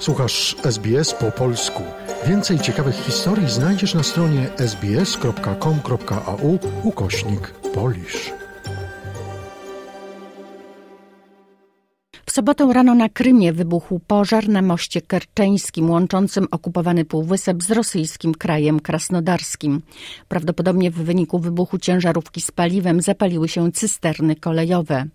Słuchasz SBS po polsku. Więcej ciekawych historii znajdziesz na stronie sbs.com.au ukośnik polisz. W sobotę rano na Krymie wybuchł pożar na moście kerczeńskim łączącym okupowany półwysep z rosyjskim krajem krasnodarskim. Prawdopodobnie w wyniku wybuchu ciężarówki z paliwem zapaliły się cysterny kolejowe.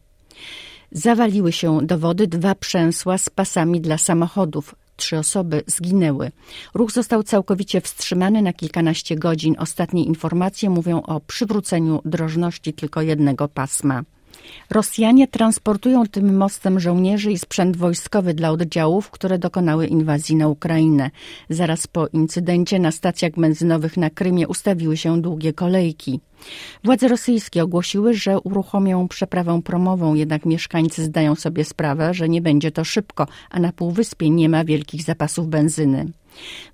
Zawaliły się do wody dwa przęsła z pasami dla samochodów. Trzy osoby zginęły. Ruch został całkowicie wstrzymany na kilkanaście godzin. Ostatnie informacje mówią o przywróceniu drożności tylko jednego pasma. Rosjanie transportują tym mostem żołnierzy i sprzęt wojskowy dla oddziałów, które dokonały inwazji na Ukrainę. Zaraz po incydencie na stacjach benzynowych na Krymie ustawiły się długie kolejki. Władze rosyjskie ogłosiły, że uruchomią przeprawę promową, jednak mieszkańcy zdają sobie sprawę, że nie będzie to szybko, a na półwyspie nie ma wielkich zapasów benzyny.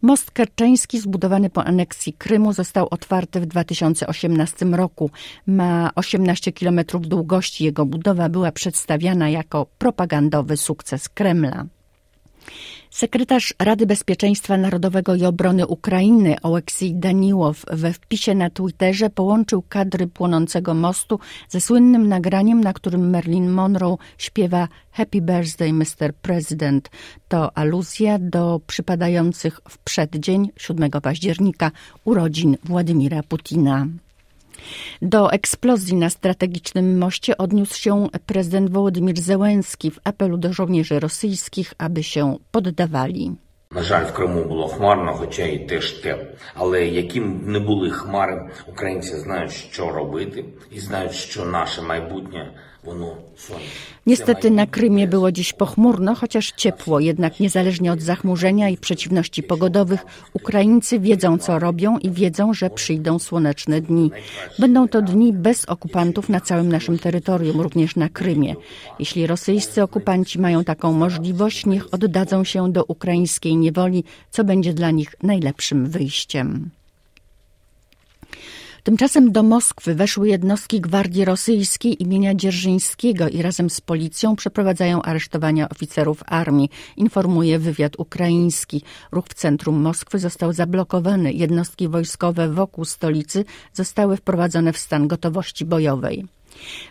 Most kerczeński zbudowany po aneksji Krymu został otwarty w 2018 roku. Ma 18 km długości. Jego budowa była przedstawiana jako propagandowy sukces Kremla. Sekretarz Rady Bezpieczeństwa Narodowego i Obrony Ukrainy Oleksij Daniłow we wpisie na Twitterze połączył kadry płonącego mostu ze słynnym nagraniem, na którym Marilyn Monroe śpiewa Happy Birthday Mr. President. To aluzja do przypadających w przeddzień 7 października urodzin Władimira Putina. Do eksplozji na strategicznym moście odniósł się prezydent Wołodymir Zełenski w apelu do żołnierzy rosyjskich, aby się poddawali. На жаль, в Криму було хмарно, хоча і теж тепло. Але яким б не були хмари, українці знають, що робити, і знають, що наше майбутнє воно сонячне. Niestety na Krymie było dziś pochmurno, chociaż ciepło, jednak niezależnie od zachmurzenia i przeciwności pogodowych, Ukraińcy wiedzą, co robią i wiedzą, że przyjdą słoneczne dni. Będą to dni bez okupantów na całym naszym terytorium, również na Krymie. Jeśli rosyjscy okupanci mają taką możliwość, niech oddadzą się do ukraińskiej niewoli, co będzie dla nich najlepszym wyjściem. Tymczasem do Moskwy weszły jednostki gwardii rosyjskiej imienia Dzierżyńskiego i razem z policją przeprowadzają aresztowania oficerów armii, informuje wywiad ukraiński. Ruch w centrum Moskwy został zablokowany. Jednostki wojskowe wokół stolicy zostały wprowadzone w stan gotowości bojowej.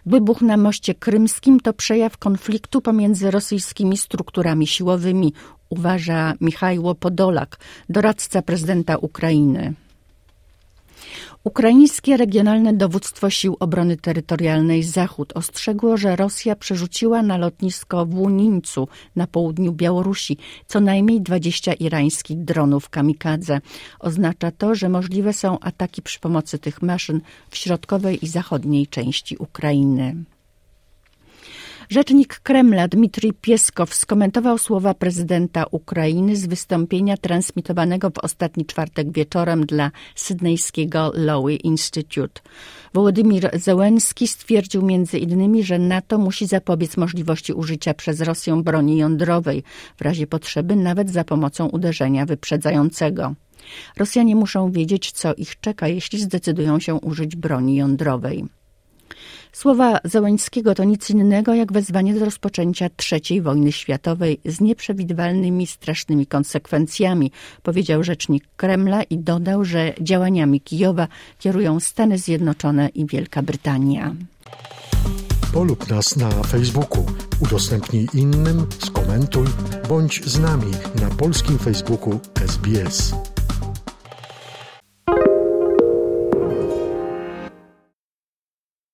Wybuch na moście krymskim to przejaw konfliktu pomiędzy rosyjskimi strukturami siłowymi, uważa Michajło Podolak, doradca prezydenta Ukrainy. Ukraińskie Regionalne Dowództwo Sił Obrony Terytorialnej Zachód ostrzegło, że Rosja przerzuciła na lotnisko w Łunińcu na południu Białorusi co najmniej 20 irańskich dronów kamikadze. Oznacza to, że możliwe są ataki przy pomocy tych maszyn w środkowej i zachodniej części Ukrainy. Rzecznik Kremla Dmitrij Pieskow skomentował słowa prezydenta Ukrainy z wystąpienia transmitowanego w ostatni czwartek wieczorem dla sydnejskiego Lowy Institute. Wołodymir Zełenski stwierdził między innymi, że NATO musi zapobiec możliwości użycia przez Rosję broni jądrowej, w razie potrzeby nawet za pomocą uderzenia wyprzedzającego. Rosjanie muszą wiedzieć, co ich czeka, jeśli zdecydują się użyć broni jądrowej. Słowa Zełańskiego to nic innego jak wezwanie do rozpoczęcia III wojny światowej z nieprzewidywalnymi, strasznymi konsekwencjami, powiedział rzecznik Kremla i dodał, że działaniami Kijowa kierują Stany Zjednoczone i Wielka Brytania. Polub nas na Facebooku, udostępnij innym, skomentuj, bądź z nami na polskim Facebooku SBS.